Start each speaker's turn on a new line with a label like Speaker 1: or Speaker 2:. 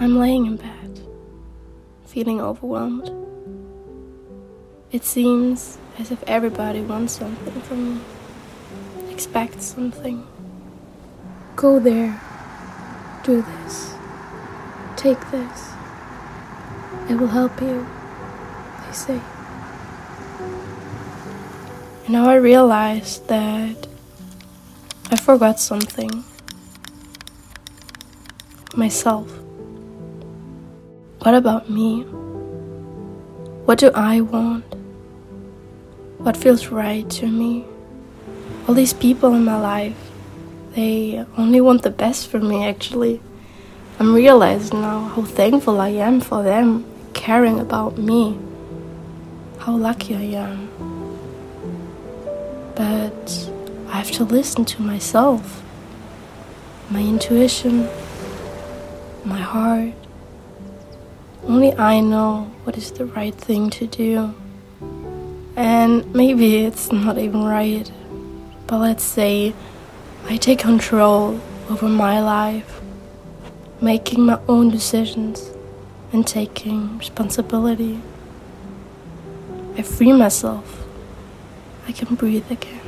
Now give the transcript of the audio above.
Speaker 1: I'm laying in bed, feeling overwhelmed. It seems as if everybody wants something from me, expects something. Go there, do this, take this. It will help you, they say. And now I realize that I forgot something myself. What about me? What do I want? What feels right to me? All these people in my life, they only want the best for me, actually. I'm realizing now how thankful I am for them caring about me. How lucky I am. But I have to listen to myself, my intuition, my heart. Only I know what is the right thing to do. And maybe it's not even right, but let's say I take control over my life, making my own decisions and taking responsibility. I free myself. I can breathe again.